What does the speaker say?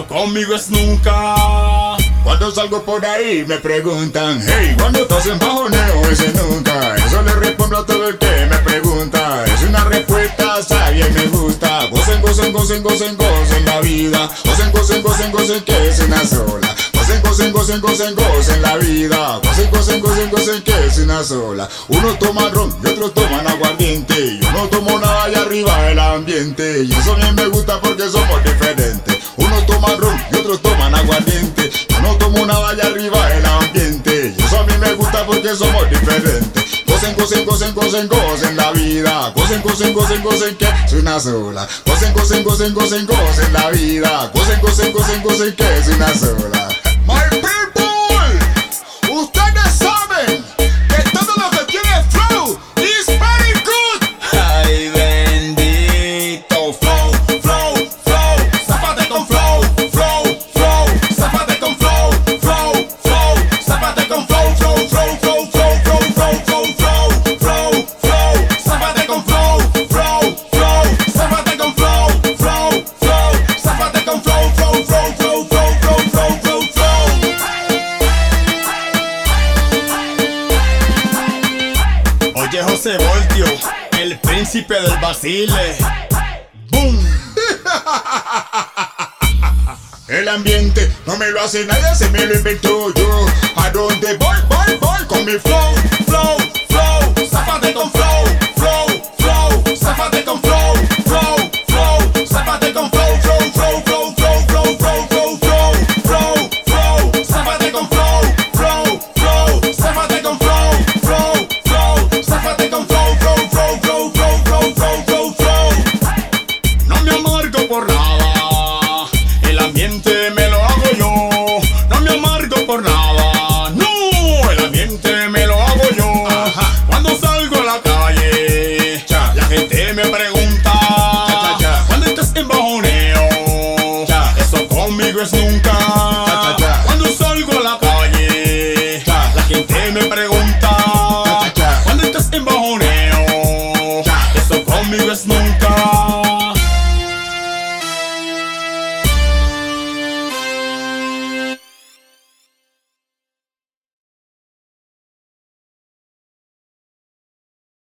conmigo es nunca. Cuando salgo por ahí me preguntan, hey, ¿cuándo estás en bajoneo? Ese nunca. Eso le respondo a todo el que me pregunta. Es una respuesta sabia y me gusta. Gocen, gocen, gocen, gocen, gocen la vida. Gocen, gocen, gocen, gocen, que es una sola. Gocen, gocen, gocen, gocen, gocen la vida. Gocen, gocen, gocen, gocen, que es una sola. Uno toma ron y otros toman aguardiente. Yo no tomo nada allá arriba el ambiente. Y eso a mí me gusta porque somos diferentes toman ron y otros toman aguardiente. Yo no tomo una valla arriba el ambiente. Y eso a mí me gusta porque somos diferentes. Cosen, cosen, cosen, cosen, cosen la vida. Cosen, cosen, cosen, cosen, que es una sola. Cosen, cosen, cosen, cosen, cosen la vida. Cosen, cosen, cosen, cosen, que es una sola. El príncipe del Basile. ¡Boom! El ambiente no me lo hace nadie, se me lo invento yo. A dónde voy, voy, voy con mi. Flow, flow, el ambiente me lo hago yo. No me amargo por nada, no, el ambiente me lo hago yo. Cuando salgo a la calle, la gente me pregunta. Cuando estás en bajoneo, eso conmigo es nunca. Cuando salgo a la calle, la gente me pregunta. Cuando estás en bajoneo, eso conmigo es nunca.